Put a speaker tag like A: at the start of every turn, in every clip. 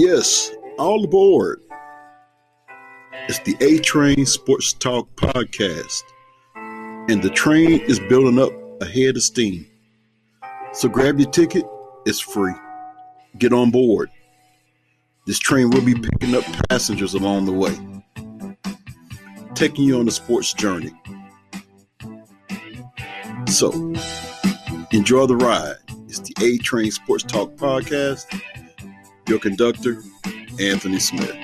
A: Yes, all aboard. It's the A Train Sports Talk podcast, and the train is building up ahead of steam. So grab your ticket, it's free. Get on board. This train will be picking up passengers along the way, taking you on a sports journey. So, enjoy the ride. It's the A Train Sports Talk podcast. Your conductor, Anthony Smith.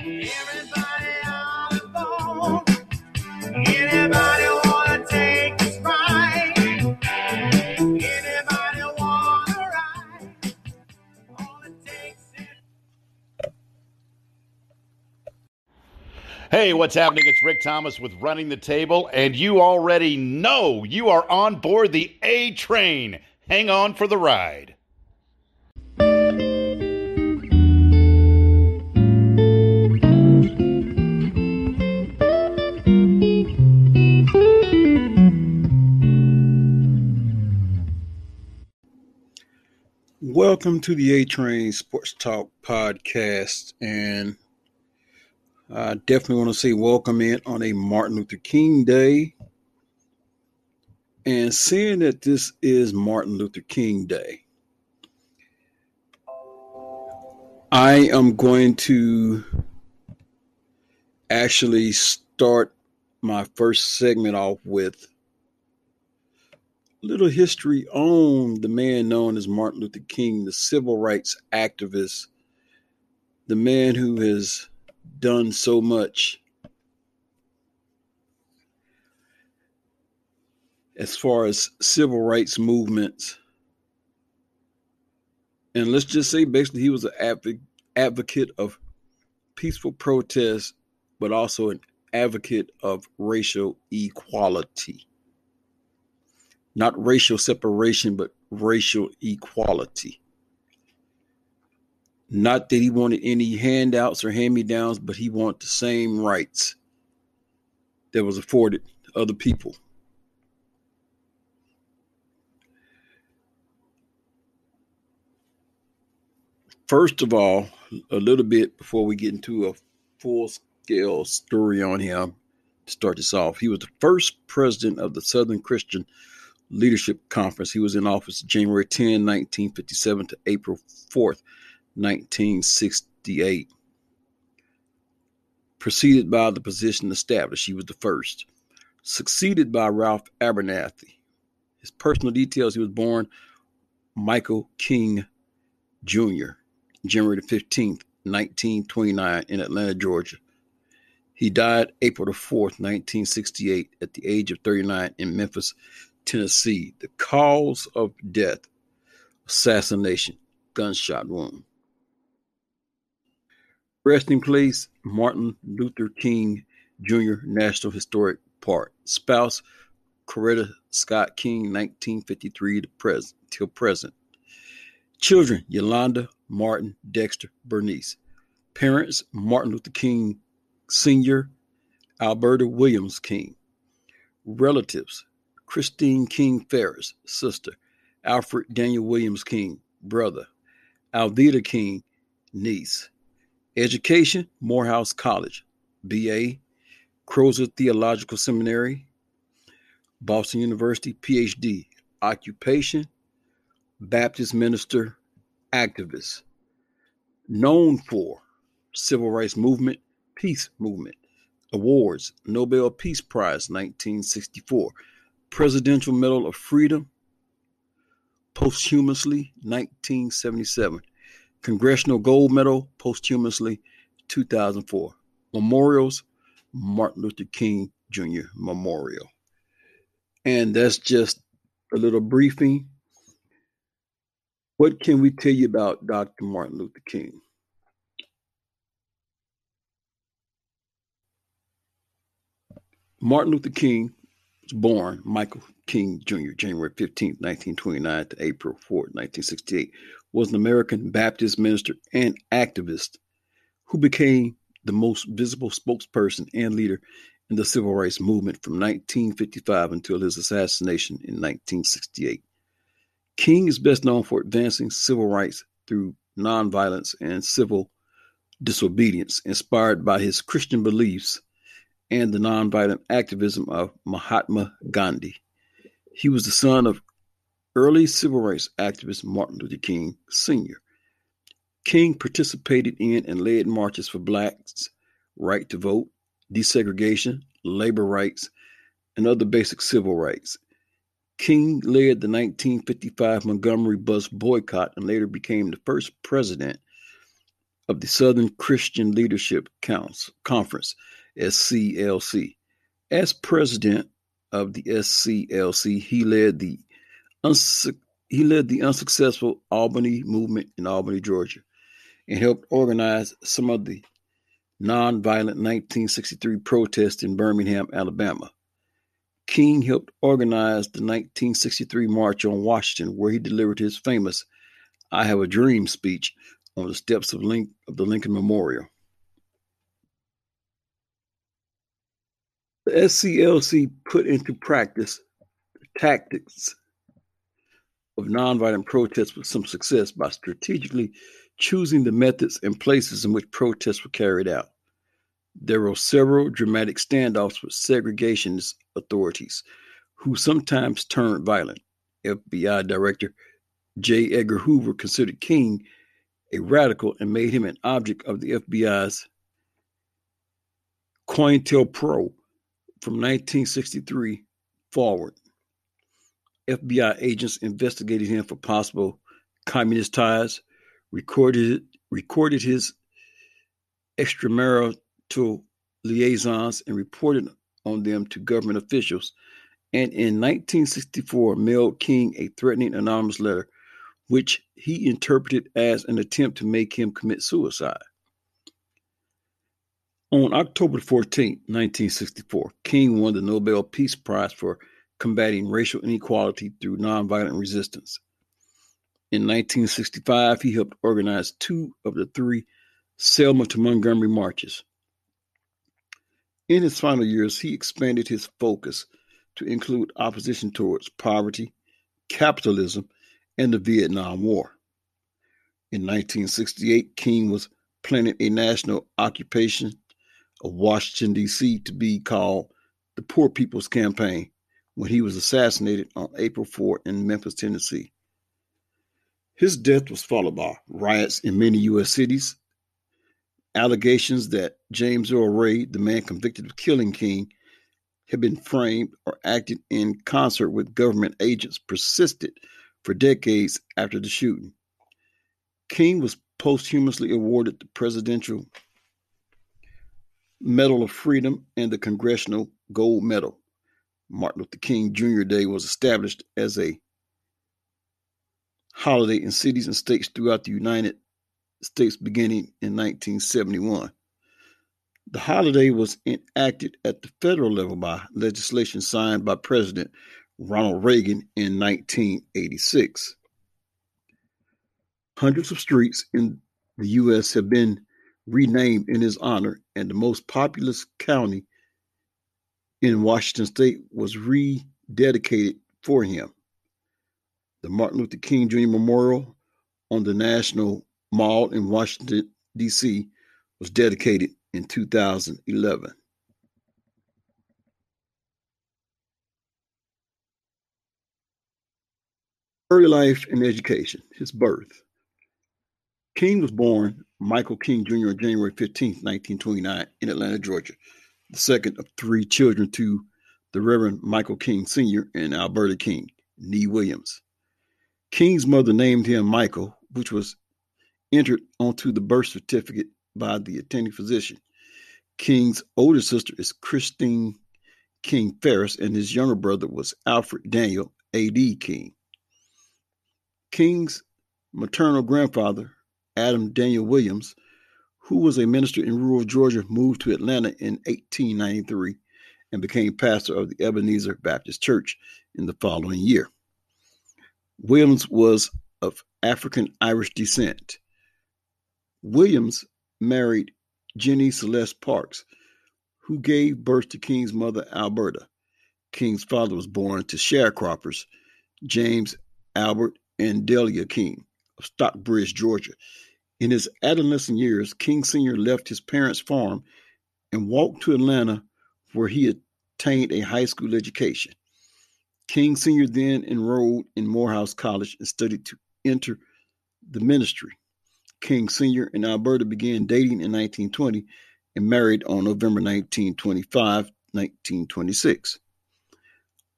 B: Hey, what's happening? It's Rick Thomas with Running the Table, and you already know you are on board the A train. Hang on for the ride.
A: Welcome to the A Train Sports Talk podcast, and I definitely want to say welcome in on a Martin Luther King Day. And seeing that this is Martin Luther King Day, I am going to actually start my first segment off with little history on the man known as Martin Luther King, the civil rights activist, the man who has done so much as far as civil rights movements. And let's just say basically he was an advocate of peaceful protest, but also an advocate of racial equality. Not racial separation, but racial equality. Not that he wanted any handouts or hand me downs, but he wanted the same rights that was afforded other people. First of all, a little bit before we get into a full scale story on him, to start this off, he was the first president of the Southern Christian Leadership Conference. He was in office January 10, 1957 to April 4th, 1968. Preceded by the position established, he was the first. Succeeded by Ralph Abernathy. His personal details he was born Michael King Jr., January 15th, 1929, in Atlanta, Georgia. He died April the 4th, 1968, at the age of 39 in Memphis, Tennessee. The cause of death assassination, gunshot wound. Resting place Martin Luther King Jr. National Historic Park. Spouse Coretta Scott King, 1953 to present till present. Children Yolanda, Martin, Dexter, Bernice. Parents Martin Luther King Sr., Alberta Williams King. Relatives Christine King Farris, sister. Alfred Daniel Williams King, brother. Alveda King, niece. Education, Morehouse College, BA, Crozer Theological Seminary, Boston University, PhD. Occupation, Baptist minister, activist. Known for civil rights movement, peace movement. Awards, Nobel Peace Prize, 1964. Presidential Medal of Freedom, posthumously, 1977. Congressional Gold Medal posthumously 2004. Memorials Martin Luther King Jr. Memorial. And that's just a little briefing. What can we tell you about Dr. Martin Luther King? Martin Luther King was born Michael King Jr., January 15, 1929 to April 4, 1968, was an American Baptist minister and activist who became the most visible spokesperson and leader in the civil rights movement from 1955 until his assassination in 1968. King is best known for advancing civil rights through nonviolence and civil disobedience, inspired by his Christian beliefs and the nonviolent activism of Mahatma Gandhi. He was the son of early civil rights activist Martin Luther King Sr. King participated in and led marches for blacks' right to vote, desegregation, labor rights, and other basic civil rights. King led the 1955 Montgomery bus boycott and later became the first president of the Southern Christian Leadership Council, Conference, SCLC. As president of the SCLC, he led the he led the unsuccessful Albany movement in Albany, Georgia, and helped organize some of the nonviolent 1963 protests in Birmingham, Alabama. King helped organize the 1963 March on Washington, where he delivered his famous I Have a Dream speech on the steps of, Link- of the Lincoln Memorial. The SCLC put into practice the tactics of nonviolent protests with some success by strategically choosing the methods and places in which protests were carried out. There were several dramatic standoffs with segregationist authorities who sometimes turned violent. FBI Director J. Edgar Hoover considered King a radical and made him an object of the FBI's COINTELPRO from 1963 forward. FBI agents investigated him for possible communist ties, recorded recorded his extramarital liaisons, and reported on them to government officials. And in 1964, mailed King a threatening anonymous letter, which he interpreted as an attempt to make him commit suicide. On October 14, 1964, King won the Nobel Peace Prize for combating racial inequality through nonviolent resistance. In 1965, he helped organize two of the three Selma to Montgomery marches. In his final years, he expanded his focus to include opposition towards poverty, capitalism, and the Vietnam War. In 1968, King was planning a national occupation of Washington, D.C. to be called the Poor People's Campaign when he was assassinated on April 4 in Memphis, Tennessee. His death was followed by riots in many U.S. cities, allegations that James Earl Ray, the man convicted of killing King, had been framed or acted in concert with government agents persisted for decades after the shooting. King was posthumously awarded the Presidential Medal of Freedom and the Congressional Gold Medal. Martin Luther King Jr. Day was established as a holiday in cities and states throughout the United States beginning in 1971. The holiday was enacted at the federal level by legislation signed by President Ronald Reagan in 1986. Hundreds of streets in the U.S. have been renamed in his honor, and the most populous county in Washington state was rededicated for him. The Martin Luther King Jr. Memorial on the National Mall in Washington, D.C. was dedicated in 2011. Early life and education, his birth. King was born Michael King Jr. on January 15, 1929, in Atlanta, Georgia, the second of three children to the Reverend Michael King Sr. and Alberta King, Nee Williams. King's mother named him Michael, which was entered onto the birth certificate by the attending physician. King's older sister is Christine King Farris, and his younger brother was Alfred Daniel A.D. King. King's maternal grandfather, Adam Daniel Williams, who was a minister in rural Georgia, moved to Atlanta in 1893 and became pastor of the Ebenezer Baptist Church in the following year. Williams was of African Irish descent. Williams married Jenny Celeste Parks, who gave birth to King's mother, Alberta. King's father was born to sharecroppers, James Albert and Delia King of Stockbridge, Georgia, In his adolescent years, King Sr. left his parents' farm and walked to Atlanta, where he attained a high school education. King Sr. then enrolled in Morehouse College and studied to enter the ministry. King Sr. and Alberta began dating in 1920 and married on November 1925, 1926.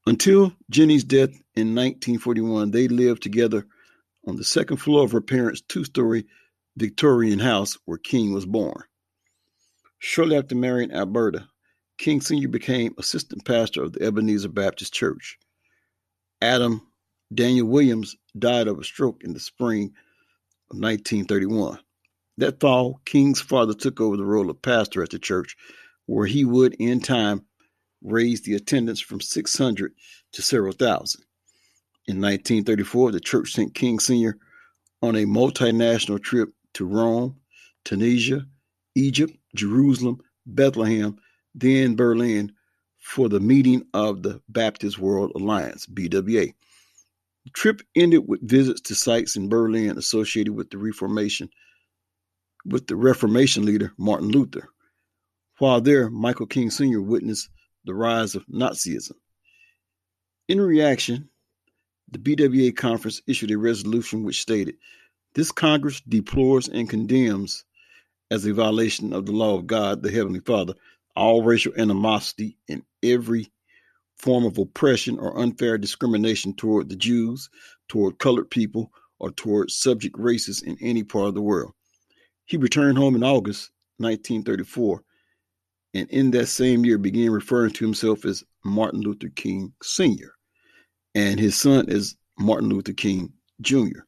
A: Until Jenny's death in 1941, they lived together on the second floor of her parents' two story Victorian house where King was born. Shortly after marrying Alberta, King Sr. became assistant pastor of the Ebenezer Baptist Church. Adam Daniel Williams died of a stroke in the spring of 1931. That fall, King's father took over the role of pastor at the church, where he would, in time, raise the attendance from 600 to several thousand. In 1934, the church sent King Sr. on a multinational trip to Rome, Tunisia, Egypt, Jerusalem, Bethlehem, then Berlin for the meeting of the Baptist World Alliance, BWA. The trip ended with visits to sites in Berlin associated with the Reformation with the Reformation leader Martin Luther. While there, Michael King Sr. witnessed the rise of Nazism. In reaction, the BWA conference issued a resolution which stated this Congress deplores and condemns, as a violation of the law of God, the Heavenly Father, all racial animosity and every form of oppression or unfair discrimination toward the Jews, toward colored people, or toward subject races in any part of the world. He returned home in August 1934 and in that same year began referring to himself as Martin Luther King Sr. and his son as Martin Luther King Jr.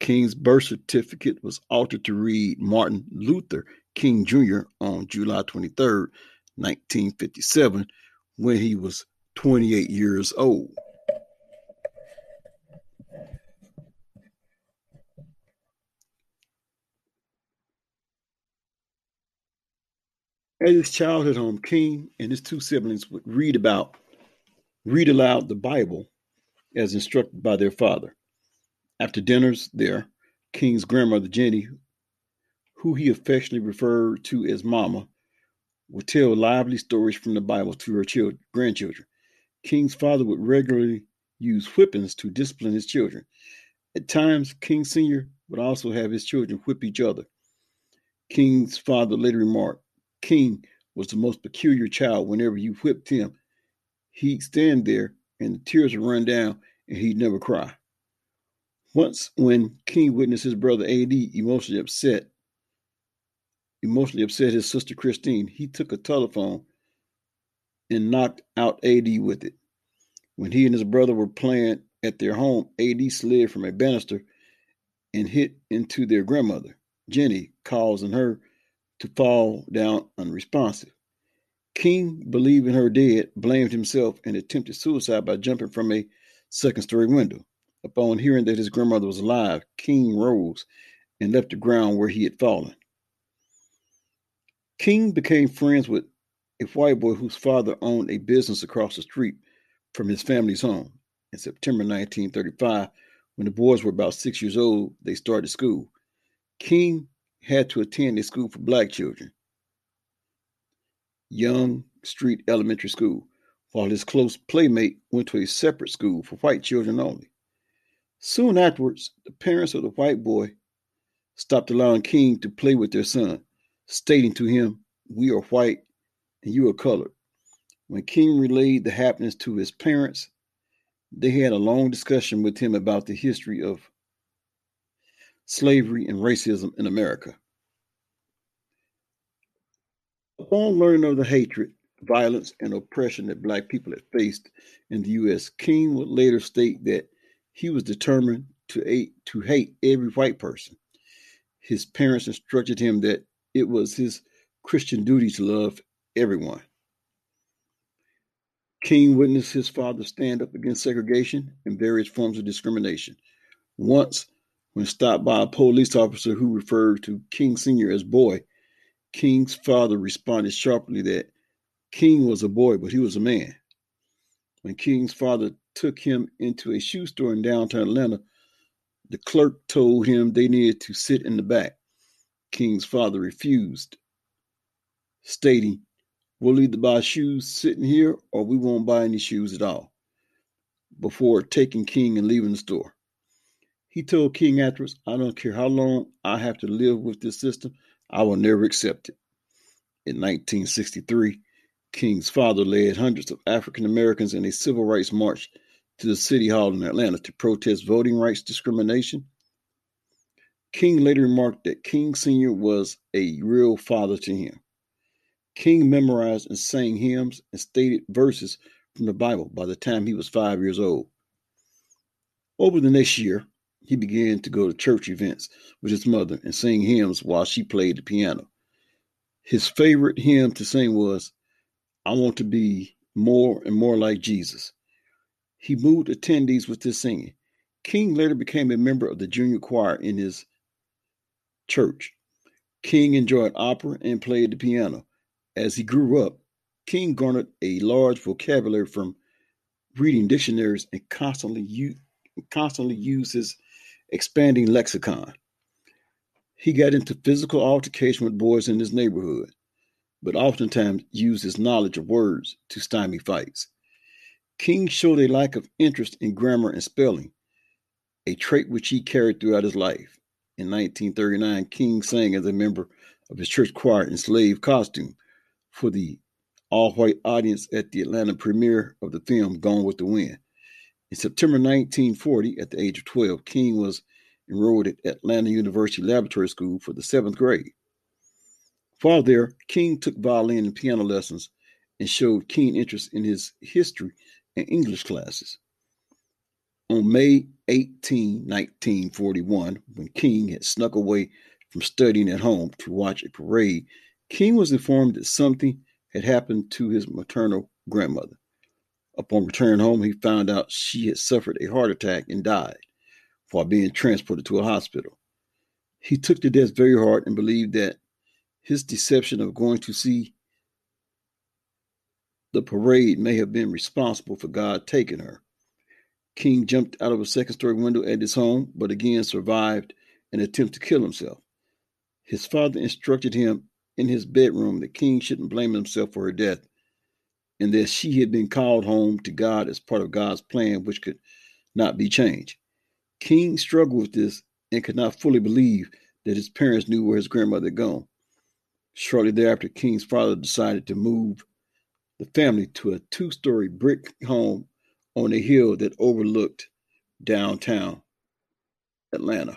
A: King's birth certificate was altered to read Martin Luther King Jr. on July 23, 1957, when he was 28 years old. At his childhood home, King and his two siblings would read about, read aloud the Bible as instructed by their father. After dinners there, King's grandmother, Jenny, who he affectionately referred to as Mama, would tell lively stories from the Bible to her children, grandchildren. King's father would regularly use whippings to discipline his children. At times, King Sr. would also have his children whip each other. King's father later remarked, King was the most peculiar child. Whenever you whipped him, he'd stand there and the tears would run down and he'd never cry. Once, when King witnessed his brother AD emotionally upset, emotionally upset his sister Christine, he took a telephone and knocked out AD with it. When he and his brother were playing at their home, AD slid from a banister and hit into their grandmother, Jenny, causing her to fall down unresponsive. King, believing her dead, blamed himself and attempted suicide by jumping from a second story window. Upon hearing that his grandmother was alive, King rose and left the ground where he had fallen. King became friends with a white boy whose father owned a business across the street from his family's home. In September 1935, when the boys were about six years old, they started school. King had to attend a school for black children, Yonge Street Elementary School, while his close playmate went to a separate school for white children only. Soon afterwards, the parents of the white boy stopped allowing King to play with their son, stating to him, We are white and you are colored. When King relayed the happenings to his parents, they had a long discussion with him about the history of slavery and racism in America. Upon learning of the hatred, violence, and oppression that black people had faced in the U.S., King would later state that he was determined to hate, to hate every white person. His parents instructed him that it was his Christian duty to love everyone. King witnessed his father stand up against segregation and various forms of discrimination. Once, when stopped by a police officer who referred to King Sr. as boy, King's father responded sharply that King was a boy, but he was a man. When King's father took him into a shoe store in downtown Atlanta. The clerk told him they needed to sit in the back. King's father refused, stating, We'll either buy shoes sitting here or we won't buy any shoes at all, before taking King and leaving the store. He told King afterwards, I don't care how long I have to live with this system, I will never accept it. In 1963, King's father led hundreds of African Americans in a civil rights march to the City Hall in Atlanta to protest voting rights discrimination. King later remarked that King Sr. was a real father to him. King memorized and sang hymns and stated verses from the Bible by the time he was five years old. Over the next year, he began to go to church events with his mother and sing hymns while she played the piano. His favorite hymn to sing was, I Want to Be More and More Like Jesus. He moved attendees with his singing. King later became a member of the junior choir in his church. King enjoyed opera and played the piano. As he grew up, King garnered a large vocabulary from reading dictionaries and constantly, constantly used his expanding lexicon. He got into physical altercation with boys in his neighborhood, but oftentimes used his knowledge of words to stymie fights. King showed a lack of interest in grammar and spelling, a trait which he carried throughout his life. In 1939, King sang as a member of his church choir in slave costume for the all white audience at the Atlanta premiere of the film Gone with the Wind. In September 1940, at the age of 12, King was enrolled at Atlanta University Laboratory School for the seventh grade. While there, King took violin and piano lessons and showed keen interest in his history and English classes. On May 18, 1941, when King had snuck away from studying at home to watch a parade, King was informed that something had happened to his maternal grandmother. Upon returning home, he found out she had suffered a heart attack and died while being transported to a hospital. He took the death very hard and believed that his deception of going to see the parade may have been responsible for God taking her. King jumped out of a second story window at his home, but again survived an attempt to kill himself. His father instructed him in his bedroom that King shouldn't blame himself for her death and that she had been called home to God as part of God's plan, which could not be changed. King struggled with this and could not fully believe that his parents knew where his grandmother had gone. Shortly thereafter, King's father decided to move the family to a two story brick home on a hill that overlooked downtown Atlanta.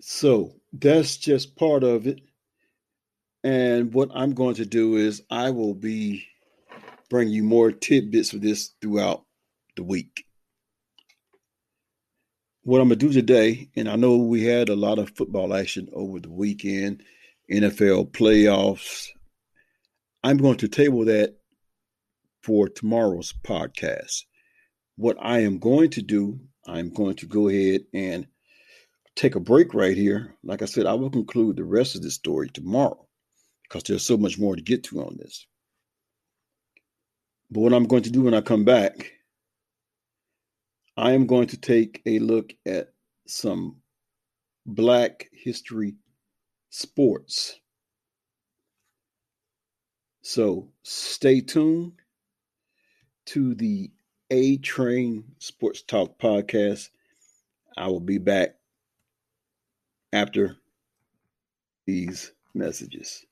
A: So that's just part of it. And what I'm going to do is I will be bringing you more tidbits of this throughout the week. What I'm going to do today, and I know we had a lot of football action over the weekend, NFL playoffs. I'm going to table that for tomorrow's podcast. What I am going to do, I'm going to go ahead and take a break right here. Like I said, I will conclude the rest of this story tomorrow because there's so much more to get to on this. But what I'm going to do when I come back, I am going to take a look at some Black history sports. So stay tuned to the A Train Sports Talk podcast. I will be back after these messages.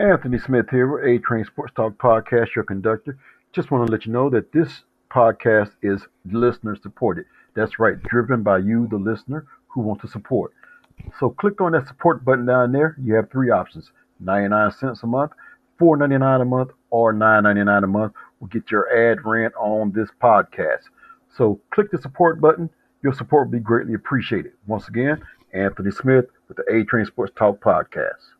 A: Anthony Smith here with A Train Sports Talk Podcast, your conductor. Just want to let you know that this podcast is listener supported. That's right, driven by you, the listener, who want to support. So click on that support button down there. You have three options 99 cents a month, $4.99 a month, or $9.99 a month will get your ad rent on this podcast. So click the support button. Your support will be greatly appreciated. Once again, Anthony Smith with the A Train Sports Talk Podcast.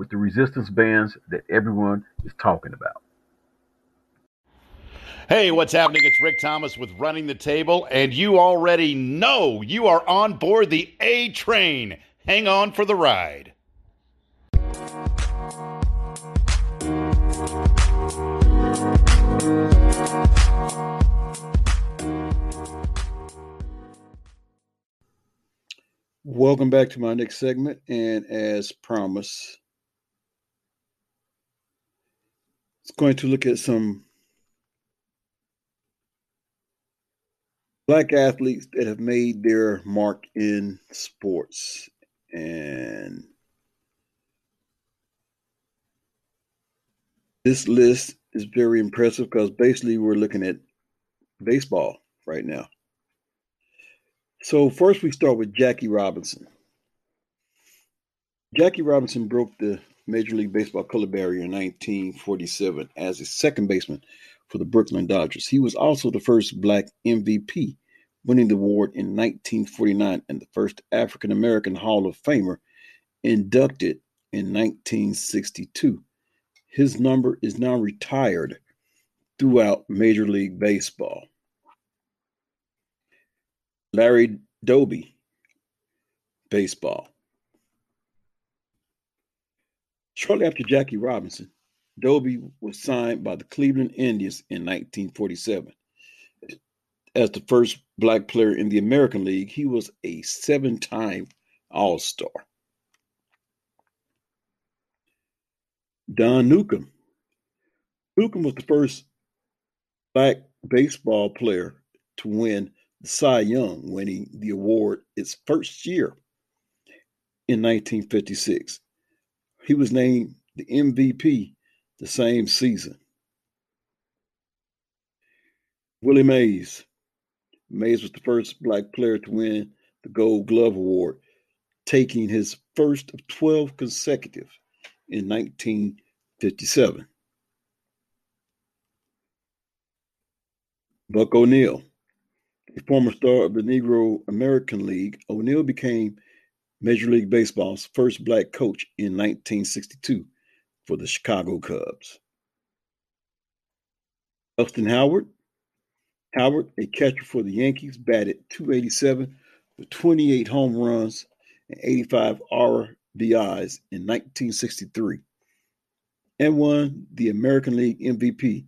C: with the resistance bands that everyone is talking about.
B: Hey, what's happening? It's Rick Thomas with Running the Table, and you already know you are on board the A train. Hang on for the ride.
A: Welcome back to my next segment. And as promised, it's going to look at some black athletes that have made their mark in sports. And this list is very impressive because basically we're looking at baseball right now. So first we start with Jackie Robinson. Jackie Robinson broke the Major League Baseball color barrier in 1947 as a second baseman for the Brooklyn Dodgers. He was also the first black MVP, winning the award in 1949 and the first African American Hall of Famer inducted in 1962. His number is now retired throughout Major League Baseball. Larry Doby, baseball. Shortly after Jackie Robinson, Doby was signed by the Cleveland Indians in 1947. As the first black player in the American League, he was a seven time All Star. Don Newcombe. Newcombe was the first black baseball player to win the Cy Young, winning the award its first year in 1956. He was named the MVP the same season. Willie Mays. Mays was the first black player to win the Gold Glove Award, taking his first of 12 consecutive in 1957. Buck O'Neil, A former star of the Negro American League, O'Neil became Major League Baseball's first black coach in 1962 for the Chicago Cubs. Elston Howard. Howard, a catcher for the Yankees, batted 287 with 28 home runs and 85 RBIs in 1963 and won the American League MVP,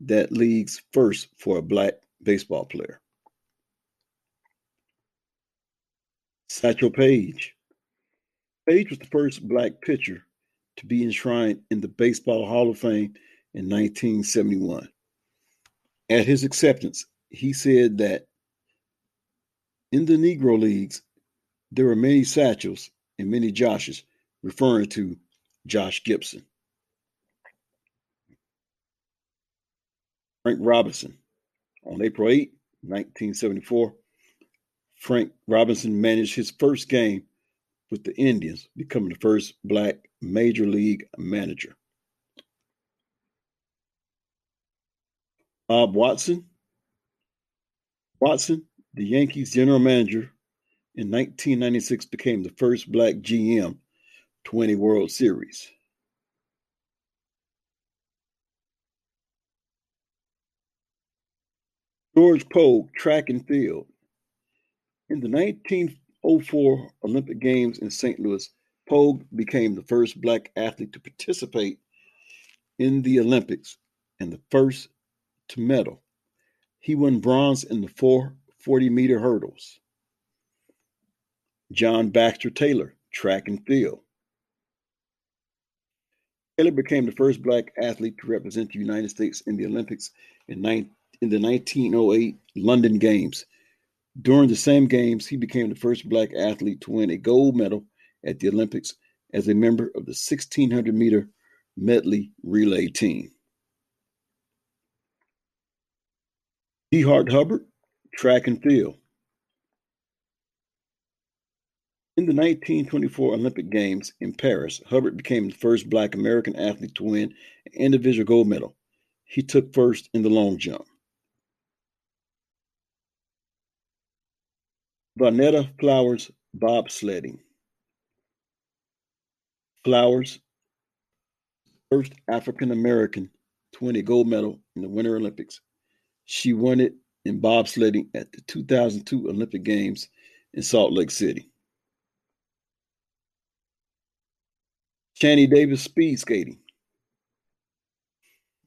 A: that league's first for a black baseball player. Satchel Paige. Paige was the first black pitcher to be enshrined in the Baseball Hall of Fame in 1971. At his acceptance, he said that in the Negro Leagues, there were many Satchels and many Joshes, referring to Josh Gibson. Frank Robinson. On April 8, 1974, Frank Robinson managed his first game with the Indians, becoming the first black major league manager. Bob Watson. Watson, the Yankees general manager in 1996, became the first black GM to win a World Series. George Poage, track and field. In the 1904 Olympic Games in St. Louis, Poage became the first black athlete to participate in the Olympics and the first to medal. He won bronze in the 440 meter hurdles. John Baxter Taylor, track and field. Taylor became the first black athlete to represent the United States in the Olympics in, in the 1908 London Games. During the same games, he became the first black athlete to win a gold medal at the Olympics as a member of the 1600 meter medley relay team. DeHart Hubbard, track and field. In the 1924 Olympic Games in Paris, Hubbard became the first black American athlete to win an individual gold medal. He took first in the long jump. Vonetta Flowers bobsledding. Flowers, first African American to win a gold medal in the Winter Olympics. She won it in bobsledding at the 2002 Olympic Games in Salt Lake City. Shani Davis speed skating.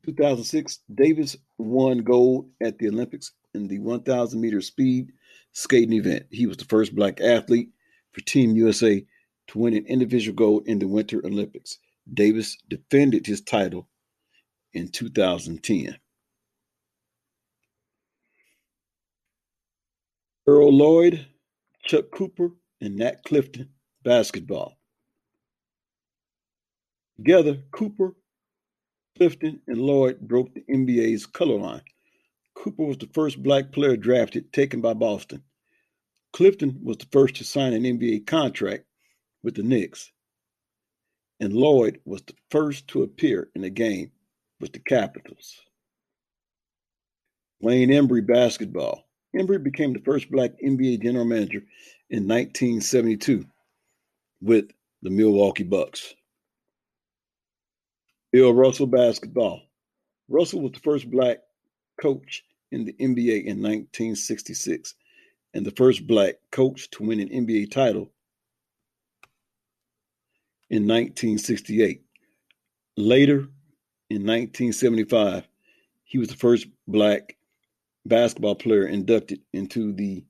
A: 2006, Davis won gold at the Olympics in the 1,000 meter speed skating event. He was the first black athlete for Team USA to win an individual gold in the Winter Olympics. Davis defended his title in 2010. Earl Lloyd, Chuck Cooper, and Nat Clifton, basketball. Together, Cooper, Clifton, and Lloyd broke the NBA's color line. Cooper was the first black player drafted, taken by Boston. Clifton was the first to sign an NBA contract with the Knicks. And Lloyd was the first to appear in a game with the Capitals. Wayne Embry basketball. Embry became the first black NBA general manager in 1972 with the Milwaukee Bucks. Bill Russell basketball. Russell was the first black coach in the NBA in 1966 and the first black coach to win an NBA title in 1968. Later, in 1975, he was the first black basketball player inducted into the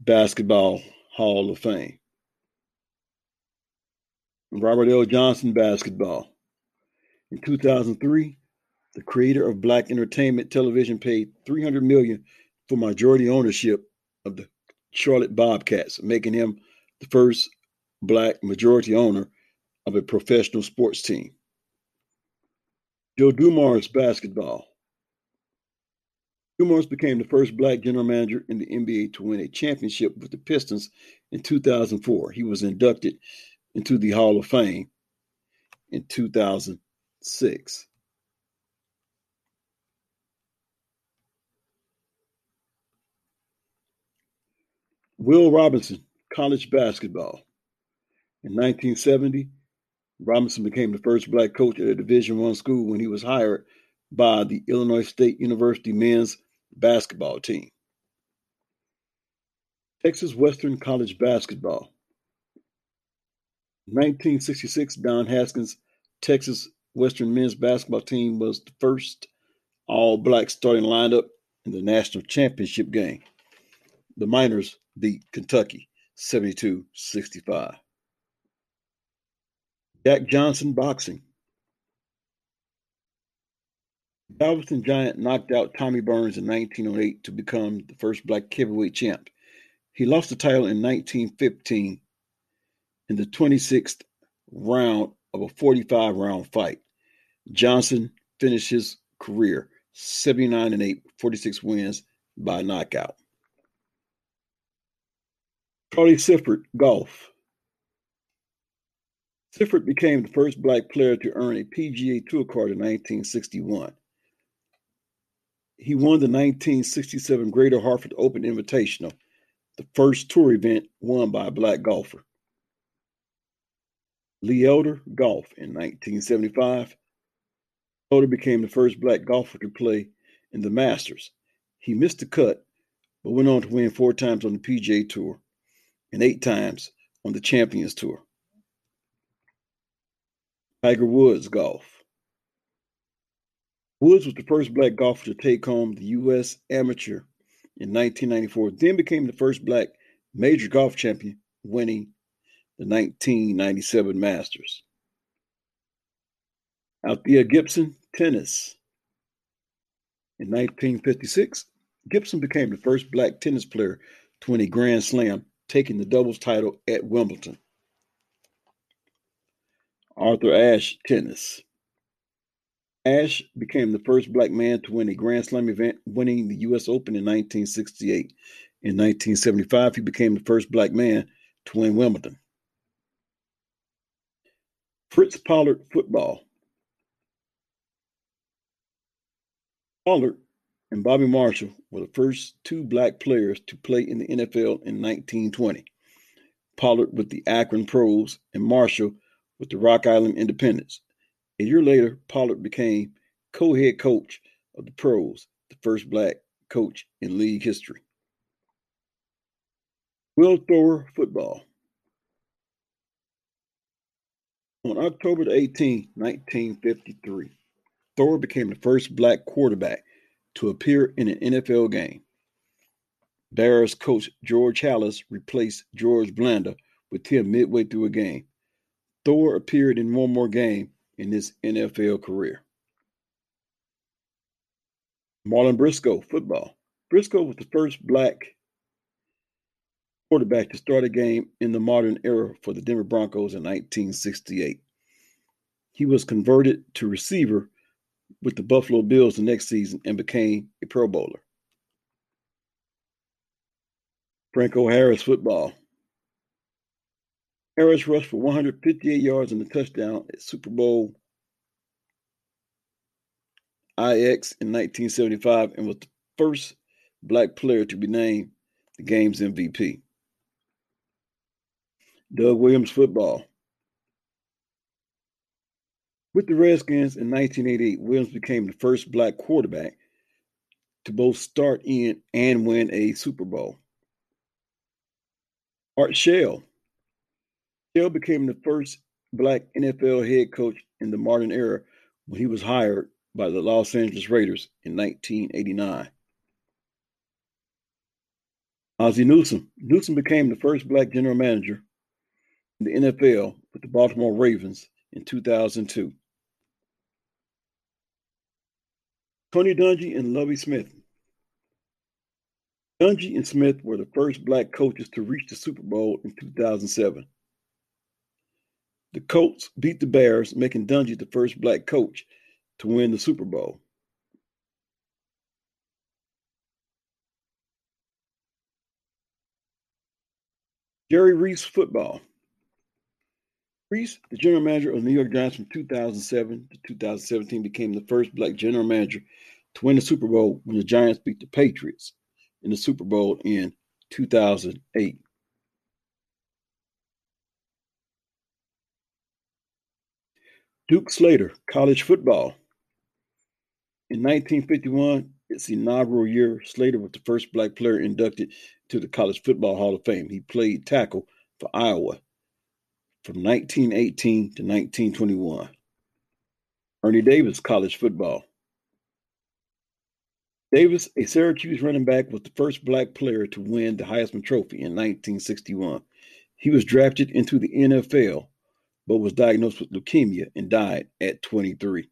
A: Basketball Hall of Fame. Robert L. Johnson basketball. In 2003, the creator of Black Entertainment Television paid 300 million for majority ownership of the Charlotte Bobcats, making him the first black majority owner of a professional sports team. Joe Dumars basketball. Dumars became the first black general manager in the NBA to win a championship with the Pistons in 2004. He was inducted into the Hall of Fame in 2000 Will Robinson, college basketball. In 1970, Robinson became the first black coach at a Division One school when he was hired by the Illinois State University men's basketball team. Texas Western College basketball. 1966, Don Haskins, Texas Western men's basketball team was the first all black starting lineup in the national championship game. The Miners beat Kentucky 72 65. Jack Johnson boxing. Galveston Giant knocked out Tommy Burns in 1908 to become the first black heavyweight champ. He lost the title in 1915 in the 26th round of a 45 round fight. Johnson finished his career 79 and 8, 46 wins by knockout. Charlie Sifford, golf. Sifford became the first black player to earn a PGA Tour card in 1961. He won the 1967 Greater Hartford Open Invitational, the first tour event won by a black golfer. Lee Elder, golf in 1975. Elder became the first black golfer to play in the Masters. He missed the cut, but went on to win four times on the PGA Tour and eight times on the Champions Tour. Tiger Woods golf. Woods was the first black golfer to take home the U.S. Amateur in 1994, then became the first black major golf champion, winning the 1997 Masters. Althea Gibson, tennis. In 1956, Gibson became the first black tennis player to win a Grand Slam, taking the doubles title at Wimbledon. Arthur Ashe, tennis. Ashe became the first black man to win a Grand Slam event, winning the U.S. Open in 1968. In 1975, he became the first black man to win Wimbledon. Fritz Pollard football. Pollard and Bobby Marshall were the first two black players to play in the NFL in 1920. Pollard with the Akron Pros and Marshall with the Rock Island Independents. A year later, Pollard became co head coach of the Pros, the first black coach in league history. Willie Thrower football. On October 18, 1953, Thrower became the first black quarterback to appear in an NFL game. Bears coach George Halas replaced George Blanda with him midway through a game. Thrower appeared in one more game in his NFL career. Marlon Briscoe, football. Briscoe was the first black quarterback to start a game in the modern era for the Denver Broncos in 1968. He was converted to receiver with the Buffalo Bills the next season and became a Pro Bowler. Franco Harris football. Harris rushed for 158 yards and a touchdown at Super Bowl IX in 1975 and was the first black player to be named the game's MVP. Doug Williams football. With the Redskins in 1988, Williams became the first black quarterback to both start in and win a Super Bowl. Art Shell. Shell became the first black NFL head coach in the modern era when he was hired by the Los Angeles Raiders in 1989. Ozzie Newsome. Newsome became the first black general manager in the NFL with the Baltimore Ravens in 2002. Tony Dungy and Lovie Smith. Dungy and Smith were the first black coaches to reach the Super Bowl in 2007. The Colts beat the Bears, making Dungy the first black coach to win the Super Bowl. Jerry Reese football. Reese, the general manager of the New York Giants from 2007 to 2017, became the first black general manager to win the Super Bowl when the Giants beat the Patriots in the Super Bowl in 2008. Duke Slater, college football. In 1951, its inaugural year, Slater was the first black player inducted to the College Football Hall of Fame. He played tackle for Iowa from 1918 to 1921. Ernie Davis, college football. Davis, a Syracuse running back, was the first black player to win the Heisman Trophy in 1961. He was drafted into the NFL, but was diagnosed with leukemia and died at 23.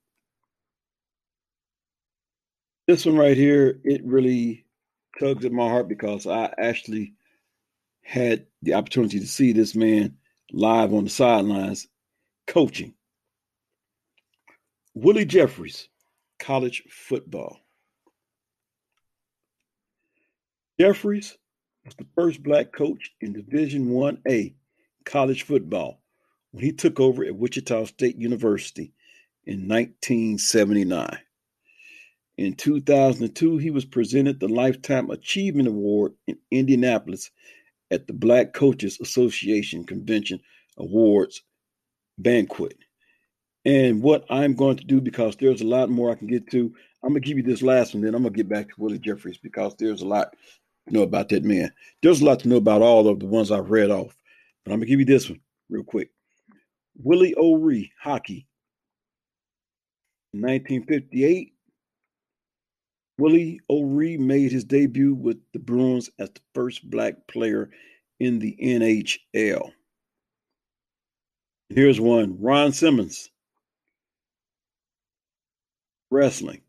A: This one right here, it really tugs at my heart because I actually had the opportunity to see this man live on the sidelines coaching. Willie Jeffries, college football. Jeffries was the first black coach in Division 1A college football when he took over at Wichita State University in 1979. In 2002, he was presented the Lifetime Achievement Award in Indianapolis at the Black Coaches Association Convention Awards banquet. And what I'm going to do, because there's a lot more I can get to, I'm going to give you this last one, then I'm going to get back to Willie Jeffries because there's a lot to know about that man. There's a lot to know about all of the ones I've read off, but I'm going to give you this one real quick. Willie O'Ree, hockey. In 1958, Willie O'Ree made his debut with the Bruins as the first black player in the NHL. Here's one Ron Simmons, wrestling.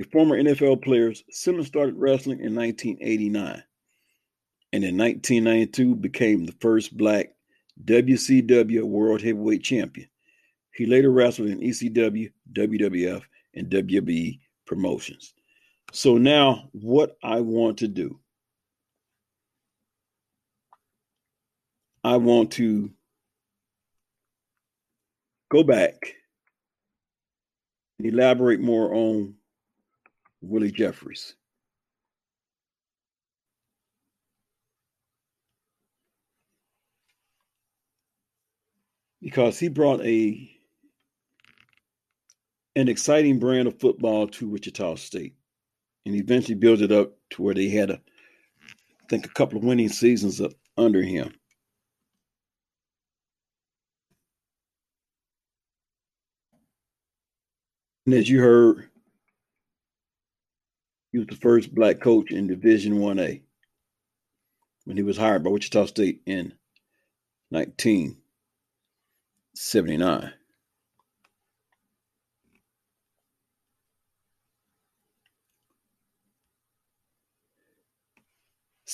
A: A former NFL player, Simmons started wrestling in 1989 and in 1992 became the first black WCW World Heavyweight Champion. He later wrestled in ECW, WWF, and e. promotions. So now, what I want to do I want to go back and elaborate more on Willie Jeffries. Because he brought a an exciting brand of football to Wichita State and eventually built it up to where they had a I think a couple of winning seasons under him. And as you heard, he was the first black coach in Division 1A when he was hired by Wichita State in 1979.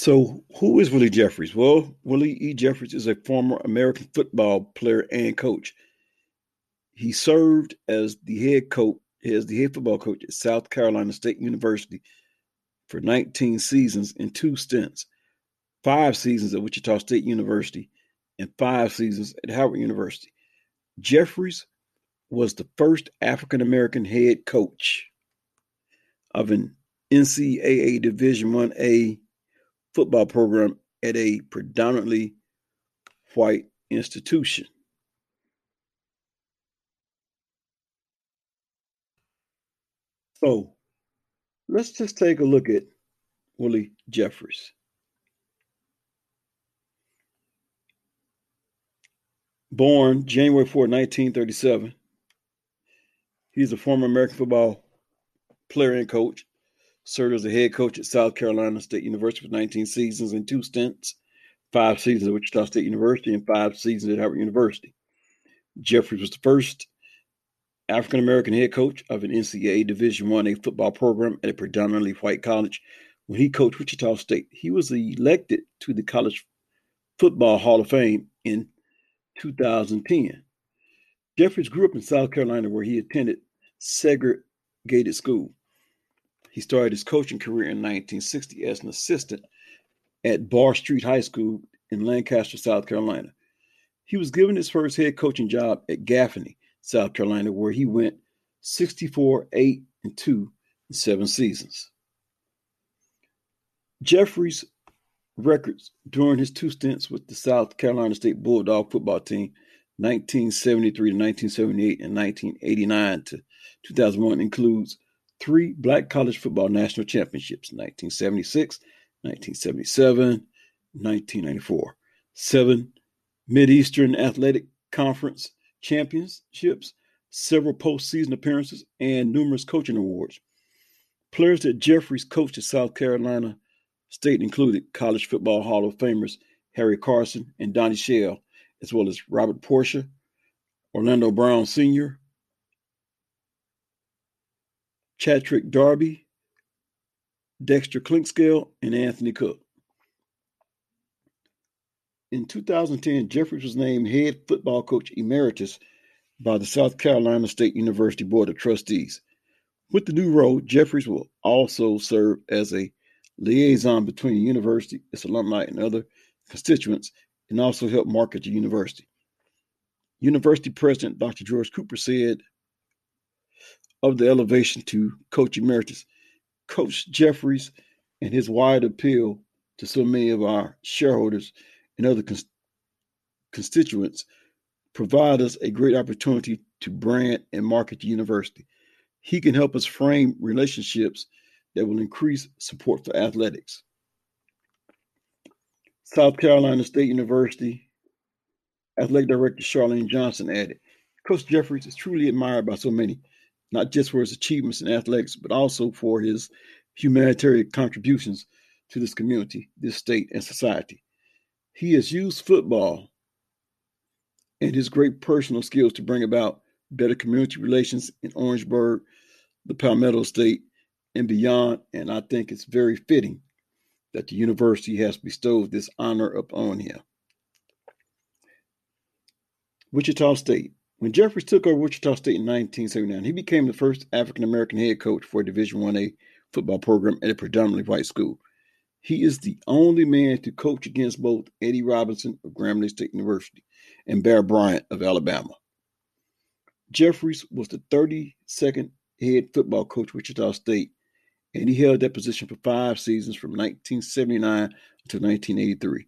A: So, who is Willie Jeffries? Well, Willie E. Jeffries is a former American football player and coach. He served as the head coach, as the head football coach at South Carolina State University for 19 seasons in two stints, five seasons at Wichita State University, and five seasons at Howard University. Jeffries was the first African American head coach of an NCAA Division 1A football program at a predominantly white institution. So let's just take a look at Willie Jeffries. Born January 4, 1937. He's a former American football player and coach. Served as a head coach at South Carolina State University for 19 seasons and two stints, five seasons at Wichita State University and five seasons at Howard University. Jeffries was the first African American head coach of an NCAA Division A football program at a predominantly white college. When he coached Wichita State, he was elected to the College Football Hall of Fame in 2010. Jeffries grew up in South Carolina where he attended segregated school. He started his coaching career in 1960 as an assistant at Barr Street High School in Lancaster, South Carolina. He was given his first head coaching job at Gaffney South Carolina, where he went 64, 8, and 2 in seven seasons. Jeffries' records during his two stints with the South Carolina State Bulldog football team, 1973 to 1978 and 1989 to 2001, includes three black college football national championships 1976, 1977, 1994, seven Mid-Eastern Athletic Conference championships, several postseason appearances, and numerous coaching awards. Players that Jeffries coached at South Carolina State included College Football Hall of Famers Harry Carson and Donnie Shell, as well as Robert Porcher, Orlando Brown Sr., Chartric Darby, Dexter Clinkscale, and Anthony Cook. In 2010, Jeffries was named head football coach emeritus by the South Carolina State University Board of Trustees. With the new role, Jeffries will also serve as a liaison between the university, its alumni, and other constituents, and also help market the university. University President Dr. George Cooper said of the elevation to coach emeritus, Coach Jeffries and his wide appeal to so many of our shareholders and other cons- constituents provide us a great opportunity to brand and market the university. He can help us frame relationships that will increase support for athletics. South Carolina State University Athletic Director Charlene Johnson added, Coach Jeffries is truly admired by so many, not just for his achievements in athletics, but also for his humanitarian contributions to this community, this state, and society. He has used football and his great personal skills to bring about better community relations in Orangeburg, the Palmetto State, and beyond. And I think it's very fitting that the university has bestowed this honor upon him. Wichita State. When Jeffries took over Wichita State in 1979, he became the first African American head coach for a Division 1A football program at a predominantly white school. He is the only man to coach against both Eddie Robinson of Grambling State University and Bear Bryant of Alabama. Jeffries was the 32nd head football coach Wichita State, and he held that position for five seasons from 1979 to 1983.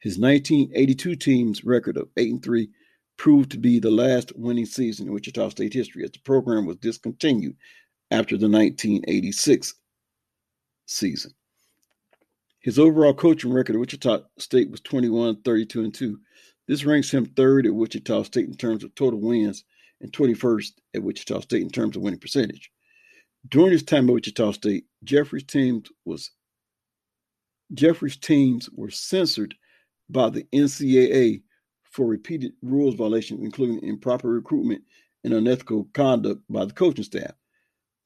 A: His 1982 team's record of 8 and 3 proved to be the last winning season in Wichita State history as the program was discontinued after the 1986 season. His overall coaching record at Wichita State was 21, 32, and 2. This ranks him third at Wichita State in terms of total wins and 21st at Wichita State in terms of winning percentage. During his time at Wichita State, Jeffries' teams was Jeffries' teams were censored by the NCAA for repeated rules violations, including improper recruitment and unethical conduct by the coaching staff.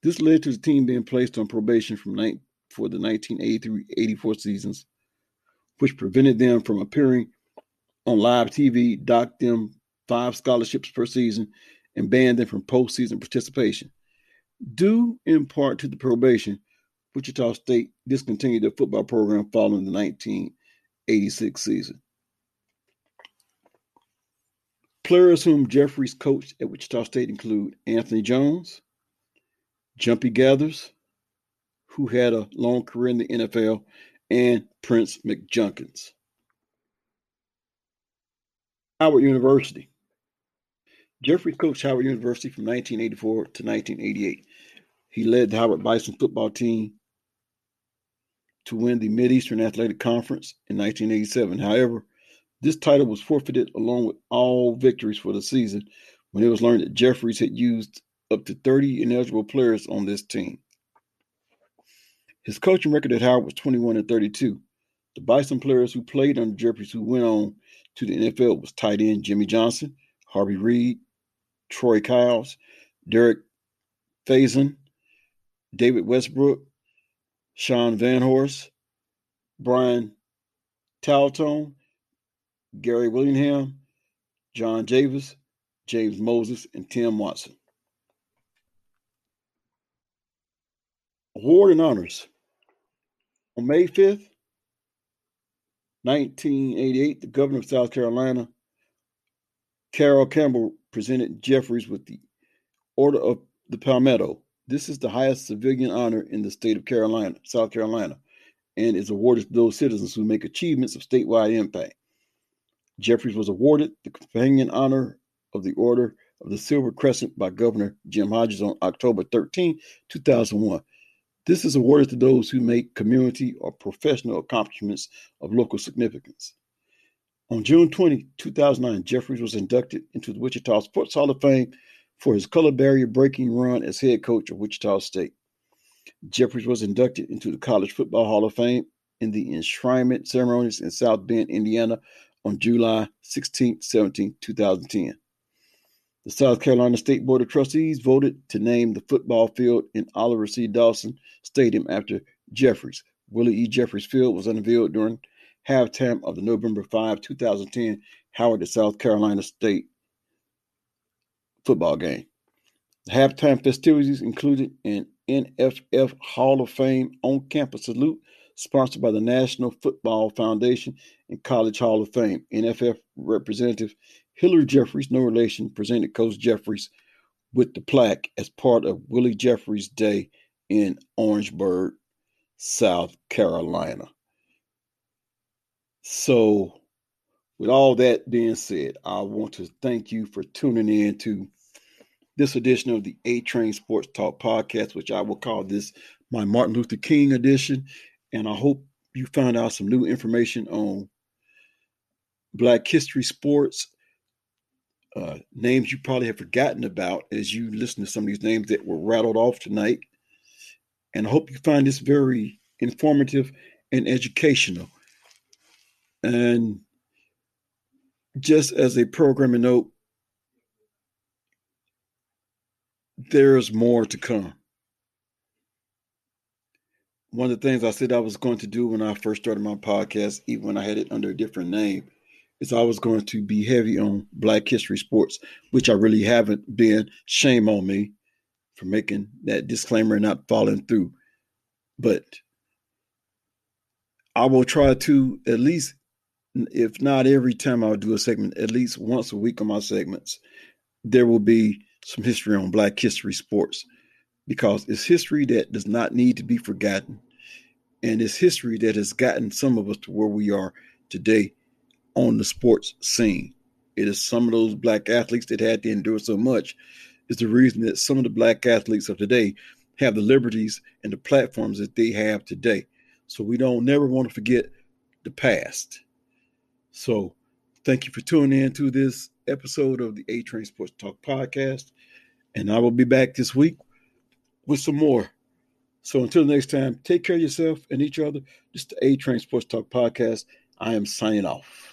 A: This led to the team being placed on probation from for the 1983-84 seasons, which prevented them from appearing on live TV, docked them five scholarships per season, and banned them from postseason participation. Due in part to the probation, Wichita State discontinued their football program following the 1986 season. Players whom Jeffries coached at Wichita State include Anthony Jones, Jumpy Geathers, who had a long career in the NFL, and Prince McJunkins. Howard University. Jeffries coached Howard University from 1984 to 1988. He led the Howard Bison football team to win the Mideastern Athletic Conference in 1987. However, this title was forfeited along with all victories for the season when it was learned that Jeffries had used up to 30 ineligible players on this team. His coaching record at Howard was 21 and 32. The Bison players who played under Jeffries who went on to the NFL was tight end Jimmy Johnson, Harvey Reed, Troy Kyles, Derek Faison, David Westbrook, Sean Vanhorse, Brian Taltone, Gary Willingham, John Javis, James Moses, and Tim Watson. Award and honors. On May 5th, 1988, the governor of South Carolina, Carroll Campbell, presented Jeffries with the Order of the Palmetto. This is the highest civilian honor in the state of Carolina, South Carolina, and is awarded to those citizens who make achievements of statewide impact. Jeffries was awarded the companion honor of the Order of the Silver Crescent by Governor Jim Hodges on October 13, 2001. This is awarded to those who make community or professional accomplishments of local significance. On June 20, 2009, Jeffries was inducted into the Wichita Sports Hall of Fame for his color barrier breaking run as head coach of Wichita State. Jeffries was inducted into the College Football Hall of Fame in the enshrinement ceremonies in South Bend, Indiana on July 16, 17, 2010. The South Carolina State Board of Trustees voted to name the football field in Oliver C. Dawson Stadium after Jeffries. Willie E. Jeffries Field was unveiled during halftime of the November 5, 2010 Howard to South Carolina State football game. The halftime festivities included an NFF Hall of Fame on campus salute sponsored by the National Football Foundation and College Hall of Fame. NFF Representative Hillary Jeffries, no relation, presented Coach Jeffries with the plaque as part of Willie Jeffries Day in Orangeburg, South Carolina. So, with all that being said, I want to thank you for tuning in to this edition of the A Train Sports Talk podcast, which I will call this my Martin Luther King edition and I hope you found out some new information on Black History Sports. Uh, names you probably have forgotten about as you listen to some of these names that were rattled off tonight. And I hope you find this very informative and educational. And just as a programming note, there's more to come one of the things I said I was going to do when I first started my podcast, even when I had it under a different name, is I was going to be heavy on Black History sports, which I really haven't been. Shame on me for making that disclaimer and not following through. But I will try to at least, if not every time I'll do a segment, at least once a week on my segments, there will be some history on Black History Sports because it's history that does not need to be forgotten. And it's history that has gotten some of us to where we are today on the sports scene. It is some of those black athletes that had to endure so much is the reason that some of the black athletes of today have the liberties and the platforms that they have today. So we don't never want to forget the past. So thank you for tuning in to this episode of the A Train Sports Talk podcast. And I will be back this week with some more. So until next time, take care of yourself and each other. This is the A Train Sports Talk podcast. I am signing off.